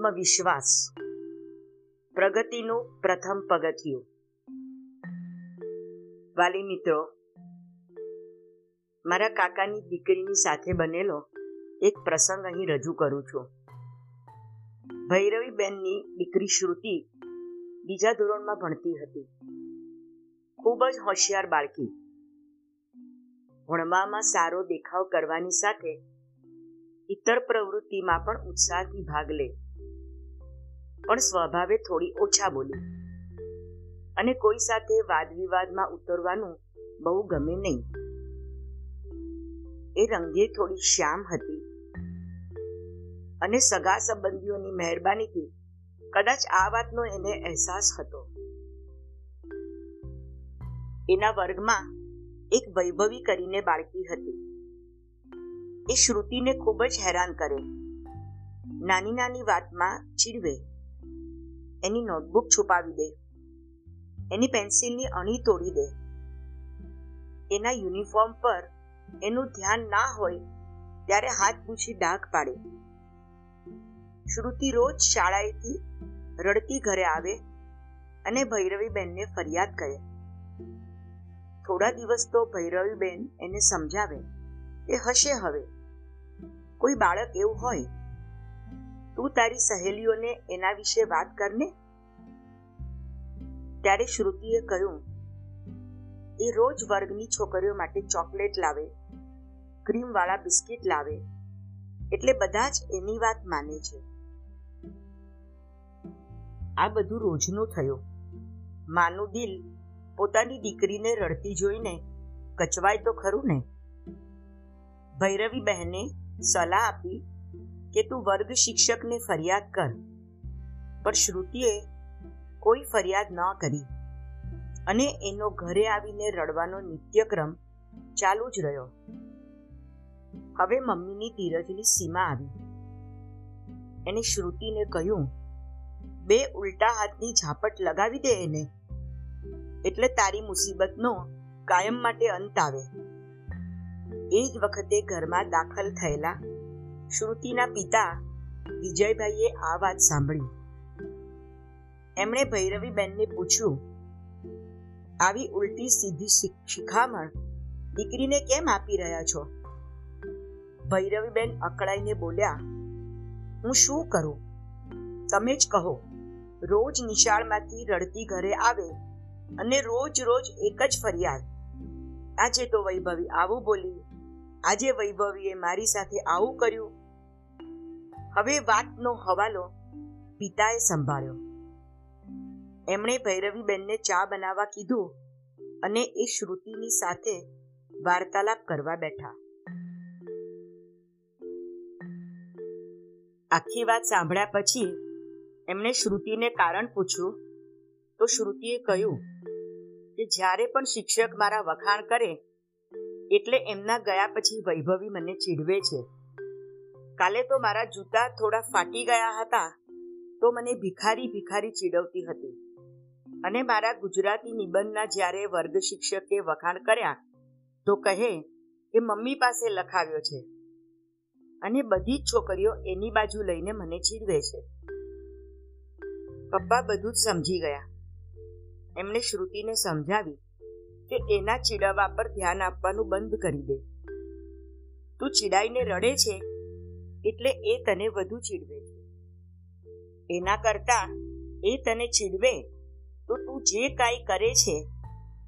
આત્મવિશ્વાસ. પ્રગતિનું પ્રથમ પગથિયું. વાલી મિત્રો, મારા કાકાની દીકરીની સાથે બનેલો એક પ્રસંગ અહીં રજૂ કરું છું. ભૈરવીબેનની દીકરી શ્રુતિ બીજા ધોરણમાં ભણતી હતી. ખૂબ જ હોશિયાર બાળકી. ભણવામાં સારો દેખાવ કરવાની સાથે ઇતર પ્રવૃત્તિમાં પણ ઉત્સાહથી ભાગ લે. પણ સ્વભાવે થોડી ઓછા બોલી. અને કોઈ સાથે વાદવિવાદમાં ઉતરવાનું બહુ ગમે નહીં. એ રંગે થોડી શ્યામ હતી. અને સગા સંબંધીઓની મહેરબાનીથી કદાચ આ વાતનો એને અહેસાસ હતો. એના વર્ગમાં એક વૈભવી કરીને બાળકી હતી. એ શ્રુતિને ખૂબ જ હેરાન કરે. નાની નાની વાતમાં ચીડવે. એની નોટબુક છુપાવી દે. એની પેન્સિલની અણી તોડી દે. એના યુનિફોર્મ પર એનું ધ્યાન ના હોય ત્યારે હાથ પૂછી ડાઘ પાડે. શ્રુતિ રોજ શાળાએથી રડતી ઘરે આવે અને ભૈરવીબેનને ફરિયાદ કરે. થોડા દિવસ તો ભૈરવીબેન એને સમજાવે એ હશે હવે. કોઈ બાળક એવું હોય તું તારી સહેલીઓને એના વિશે વાત કરને? ત્યારે શ્રુતિએ કહ્યું, એ રોજ વર્ગની છોકરીઓ માટે ચોકલેટ લાવે, ક્રીમવાળા બિસ્કિટ લાવે, એટલે બધા જ એની વાત માને છે. આ બધું રોજનું થયું. માનું દિલ પોતાની દીકરીને રડતી જોઈને કચવાય તો ખરું ને? ભૈરવી બહેને સલાહ આપી કે તું વર્ગ શિક્ષકને ફરિયાદ કર. પણ શ્રુતિએ કોઈ ફરિયાદ ન કરી અને એનો ઘરે આવીને રડવાનો નિત્યક્રમ ચાલુ જ રહ્યો. હવે મમ્મીની ધીરજની સીમા આવી. એને શ્રુતિને કહ્યું, બે ઉલટા હાથની ઝાપટ લગાવી દે એને, એટલે તારી મુસીબતનો કાયમ માટે અંત આવે. એ જ વખતે ઘરમાં દાખલ થયેલા શ્રુતિના પિતા વિજયભાઈએ આ વાત સાંભળી. એમણે ભૈરવીબેનને પૂછ્યું, આવી ઉલટી સીધી શિખામણ દીકરીને કેમ આપી રહ્યા છો? ભૈરવીબેન અકળાઈને બોલ્યા, હું શું કરું? તમે જ કહો, રોજ નિશાળમાંથી રડતી ઘરે આવે અને રોજ રોજ એક જ ફરિયાદ. આજે તો વૈભવી આવું બોલી, આજે વૈભવીએ મારી સાથે આવું કર્યું હવે વાતનો હવાલો પિતાએ સંભાળ્યો. એમણે ભૈરવીબેનને ચા બનાવવા કીધું અને એ શ્રુતિની સાથે વાર્તાલાપ કરવા બેઠા. આખી વાત સાંભળ્યા પછી એમણે શ્રુતિને કારણ પૂછ્યું. તો શ્રુતિએ કહ્યું કે જ્યારે પણ શિક્ષક મારા વખાણ કરે એટલે એમના ગયા પછી વૈભવી મને ચીડવે છે. કાલે તો મારા જૂતા થોડા ફાટી ગયા હતા તો મને ભિખારી ભિખારી ચીડવતી હતી. અને મારા ગુજરાતી નિબંધના જ્યારે વર્ગ શિક્ષકે વખાણ કર્યા તો કહે કે મમ્મી પાસે લખાવ્યો છે અને બધી જ છોકરીઓ એની બાજુ લઈને મને ચીડવે છે. પપ્પા બધું જ સમજી ગયા. એમણે શ્રુતિને સમજાવી કે એના ચીડવવા પર ધ્યાન આપવાનું બંધ કરી દે. તું ચીડાઈને રડે છે એટલે એ તને વધુ ચીડવે છે. એના કરતા એ તને ચીડવે, તો તું જે કાંઈ કરે છે,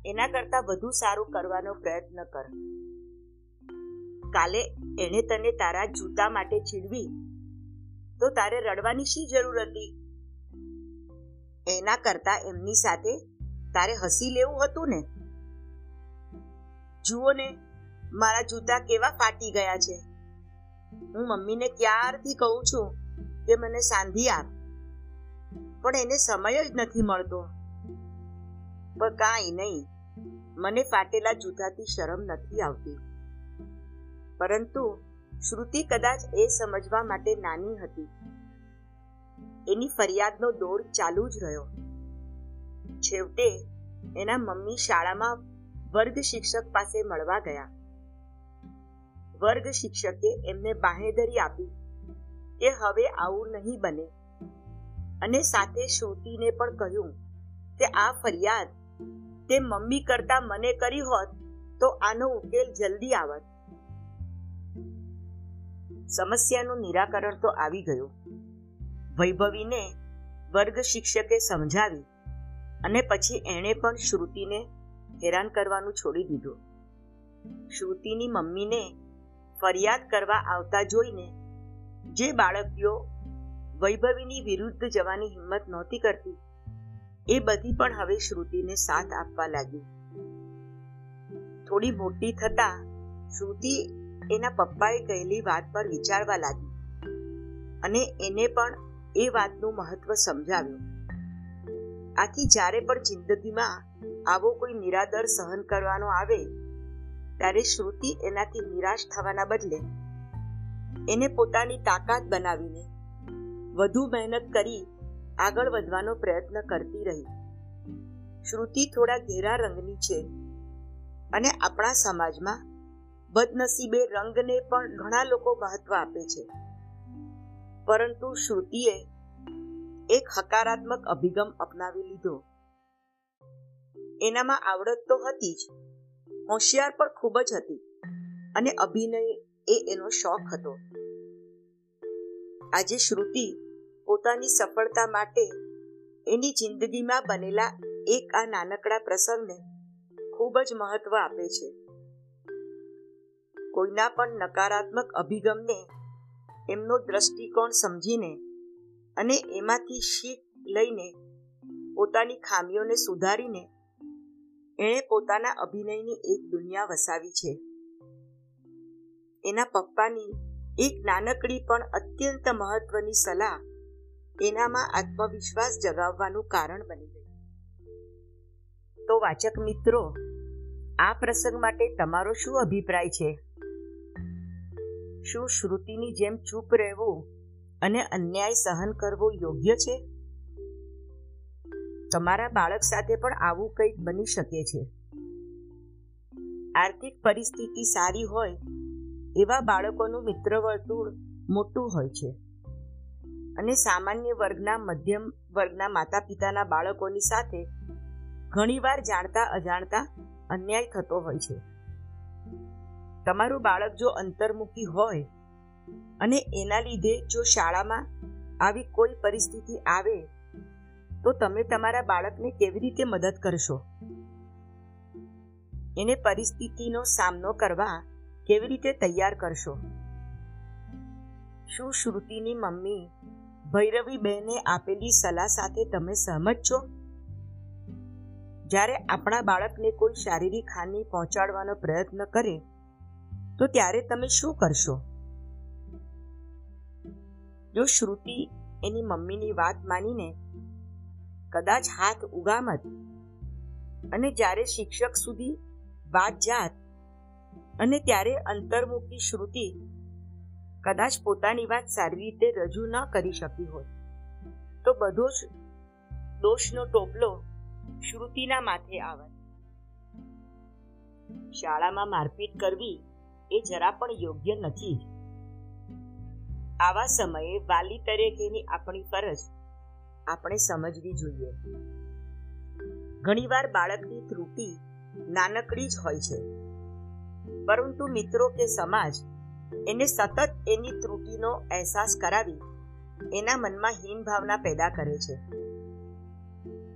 એના કરતા વધુ સારું કરવાનો પ્રયત્ન કર. કાલે એણે તને તારા જૂતા માટે ચીડવી, તો તારે રડવાની શી જરૂર હતી? એના કરતા એમની સાથે તારે હસી લેવું હતું ને? જુઓ ને મારા જૂતા કેવા ફાટી ગયા છે. હું મમ્મીને ક્યારથી કહું છું કે મને સાંધી આપ. પણ એને સમય જ નથી મળતો. પણ કાંઈ નહીં, મને ફાટેલા જૂતાથી શરમ નથી આવતી. પરંતુ શ્રુતિ કદાચ એ સમજવા માટે નાની હતી. એની ફરિયાદનો દોર ચાલુ જ રહ્યો. છેવટે એના મમ્મી શાળામાં વર્ગ શિક્ષક પાસે મળવા ગયા. વર્ગ શિક્ષકે એમને બાહેધરી આપી. કે હવે આવું નહીં બને. અને સાથે શ્રુતિને પણ કહ્યું કે આ ફરિયાદ તે મમ્મી કરતા મને કરી હોત તો આનો ઉકેલ જલ્દી આવત. સમસ્યાનું નિરાકરણ તો આવી ગયું. વૈભવીને વર્ગ શિક્ષકે સમજાવી અને પછી એણે પણ શ્રુતિને હેરાન કરવાનું છોડી દીધું. શ્રુતિની મમ્મીને ફરિયાદ કરવા આવતા જોઈને જે બાળકીઓ વૈભવીની વિરુદ્ધ જવાની હિંમત નહોતી કરતી, એ બધી પણ હવે શ્રુતિને સાથ આપવા લાગી. થોડી મોટી થતા શ્રુતિ એના પપ્પાએ કહેલી વાત પર વિચારવા લાગી અને એને પણ એ વાતનું મહત્વ સમજાવ્યું. આથી જ્યારે પણ જિંદગીમાં આવો કોઈ નિરાદર સહન કરવાનો આવે ત્યારે શ્રુતિ એનાથી નિરાશ થવાના બદલે એને પોતાની તાકાત બનાવીને વધુ મહેનત કરી આગળ વધવાનો પ્રયત્ન કરતી રહી. શ્રુતિ થોડા ઘેરા રંગની છે અને આપણા સમાજમાં બદનસીબે રંગને પણ ઘણા લોકો મહત્વ આપે છે. પરંતુ શ્રુતિએ એક હકારાત્મક અભિગમ અપનાવી લીધો. એનામાં આવડત તો હતી જ હોશિયાર પણ ખૂબ જ હતી અને અભિનય એ એનો શોખ હતો. આજે શ્રુતિ પોતાની સફળતા માટે એની જિંદગીમાં બનેલા એક આ નાનકડા પ્રસંગને ખૂબ જ મહત્વ આપે છે. કોઈના પણ નકારાત્મક અભિગમને એમનો દ્રષ્ટિકોણ સમજીને અને એમાંથી શીખ લઈને પોતાની ખામીઓને સુધારીને એણે પોતાના અભિનયની એક દુનિયા વસાવી છે. એના પપ્પાની એક નાનકડી પણ અત્યંત મહત્વની સલાહ એનામાં આત્મવિશ્વાસ જગાવવાનું કારણ બની ગઈ તો વાચક મિત્રો, આ પ્રસંગ માટે તમારો શું અભિપ્રાય છે? શું શ્રુતિની જેમ ચૂપ રહેવું અને અન્યાય સહન કરવો યોગ્ય છે? તમારા બાળક સાથે પણ આવું કંઈક બની શકે છે. આર્થિક પરિસ્થિતિ સારી હોય, એવા બાળકોનું મિત્ર વર્તુળ મોટું હોય છે. અને સામાન્ય વર્ગના મધ્યમ વર્ગના માતા પિતાના બાળકોની સાથે ઘણીવાર જાણતા અજાણતા અન્યાય થતો હોય છે. તમારું બાળક જો અંતર્મુખી હોય અને એના લીધે જો શાળામાં આવી કોઈ પરિસ્થિતિ આવે તો તમે તમારા બાળકને કેવી રીતે મદદ કરશો? એને પરિસ્થિતિનો સામનો કરવા કેવી રીતે તૈયાર કરશો? શું શ્રુતિની મમ્મી ભૈરવી બહેને આપેલી સલાહ સાથે તમે સહમત છો? જ્યારે આપણા બાળકને કોઈ શારીરિક હાનિ પહોંચાડવાનો પ્રયત્ન કરે, તો ત્યારે તમે શું કરશો? જો શ્રુતિ એની મમ્મીની વાત માનીને કદાચ હાથ ઉગામત. અને જ્યારે શિક્ષક સુધી વાત જાત અને ત્યારે અંતર્મુખી શ્રુતિ કદાચ પોતાની વાત સારી રીતે રજૂ ન કરી શકી હોય, તો બધો જ દોષનો ટોપલો શ્રુતિના માથે આવે. શાળામાં મારપીટ કરવી એ જરા પણ યોગ્ય નથી. આવા સમયે વાલી તરીકેની આપણી ફરજ આપણે સમજવી જોઈએ. ઘણીવાર બાળકની ત્રુટિ નાનકડી જ હોય છે. પરંતુ મિત્રો કે સમાજ એને સતત એની ત્રુટિનો અહેસાસ કરાવી એના મનમાં હીન ભાવના પેદા કરે છે.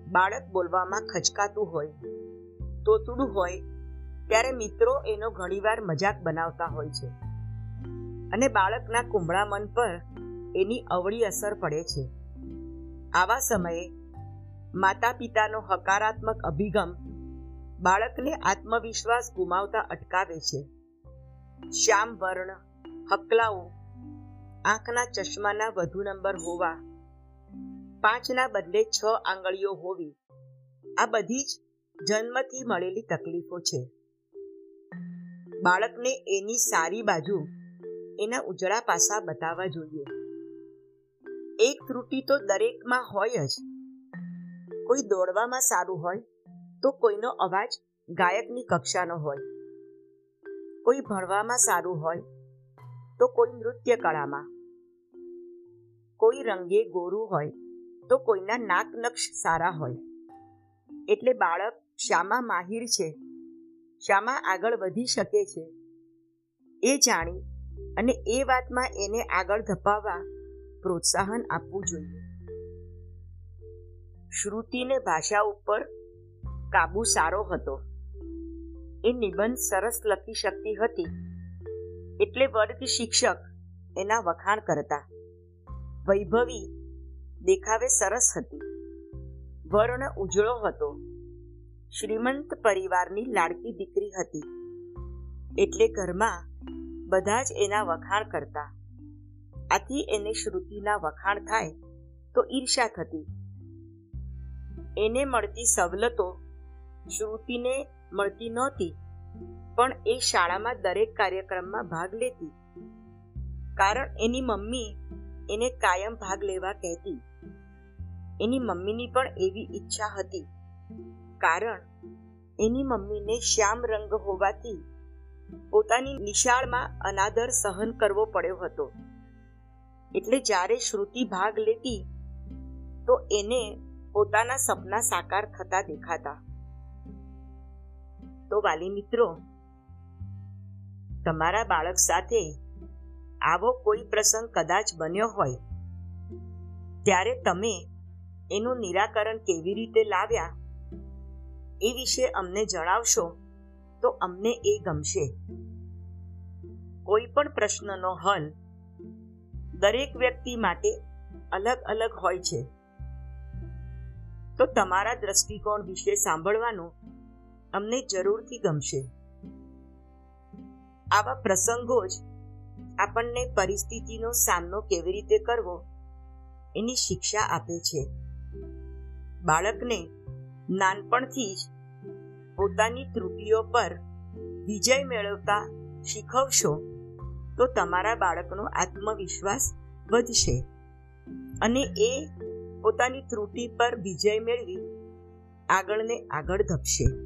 બાળક બોલવામાં ખચકાતું હોય, તોતડું હોય, ત્યારે મિત્રો એનો ઘણીવાર મજાક બનાવતા હોય છે. અને બાળકના કુંભળા મન પર એની અવળી અસર પડે છે. આવા સમયે માતા પિતાનો હકારાત્મક અભિગમ બાળકને આત્મવિશ્વાસ ગુમાવતા અટકાવે છે. શ્યામ વર્ણ, હકલાઓ, આંખના ચશ્માના વધુ નંબર હોવા, પાંચના બદલે છ આંગળીઓ હોવી, આ બધી જ જન્મથી મળેલી તકલીફો છે. બાળકને એની સારી બાજુ એના ઉજળા પાસા બતાવવા જોઈએ. એક ત્રુટિ તો દરેકમાં હોય જ. કોઈ દોડવામાં સારું હોય તો કોઈનો અવાજ ગાયકની કક્ષાનો હોય. કોઈ ભણવામાં સારું હોય તો કોઈ નૃત્ય કળામાં કોઈ રંગે ગોરું હોય તો કોઈના નાક નક્ષ સારા હોય. એટલે બાળક શામાં માહિર છે, શામાં આગળ વધી શકે છે. એ જાણી અને એ વાતમાં એને આગળ ધપાવવા પ્રોત્સાહન આપવું જોઈએ. શ્રુતિને ભાષા ઉપર કાબુ સારો હતો. એ નિબંધ સરસ લખી શકતી હતી. એટલે વર્ગ શિક્ષક એના વખાણ કરતા. વૈભવી દેખાવે સરસ હતી. વર્ણ ઉજળો હતો. શ્રીમંત પરિવારની લાડકી દીકરી હતી. એટલે ઘરમાં બધા જ એના વખાણ કરતા. આથી એને શ્રુતિના વખાણ થાય તો ઈર્ષા થતી. એને મળતી સવલતો શ્રુતિને મળતી નહોતી, પણ એ શાળામાં દરેક કાર્યક્રમમાં ભાગ લેતી. કારણ એની મમ્મી એને કાયમ ભાગ લેવા કહેતી. એની મમ્મીની પણ એવી ઈચ્છા હતી. કારણ એની મમ્મીને શ્યામ રંગ હોવાથી પોતાની નિશાળમાં અનાદર સહન કરવો પડ્યો હતો. એટલે જ્યારે શ્રુતિ ભાગ લેતી, તો એને પોતાના સપના સાકાર થતા દેખાતા. તો વાલી મિત્રો, તમારા બાળક સાથે આવો કોઈ પ્રસંગ કદાચ બન્યો હોય. ત્યારે તમે એનું નિરાકરણ કેવી રીતે લાવ્યા, એ વિશે અમને જણાવશો તો અમને એ ગમશે. કોઈ પણ પ્રશ્નનો હલ દરેક વ્યક્તિ માટે અલગ અલગ હોય છે. તો તમારા દ્રષ્ટિકોણ વિશે સાંભળવાનું અમને જરૂરથી ગમશે. આવા પ્રસંગો જ આપણને પરિસ્થિતિનો સામનો કેવી રીતે કરવો એની શિક્ષા આપે છે. બાળકને નાનપણથી જ પોતાની ત્રુટિઓ પર વિજય મેળવતા શીખવશો. તો તમારા બાળકનો આત્મવિશ્વાસ વધશે. અને એ પોતાની ત્રુટિ પર વિજય મેળવી આગળને આગળ ધપશે.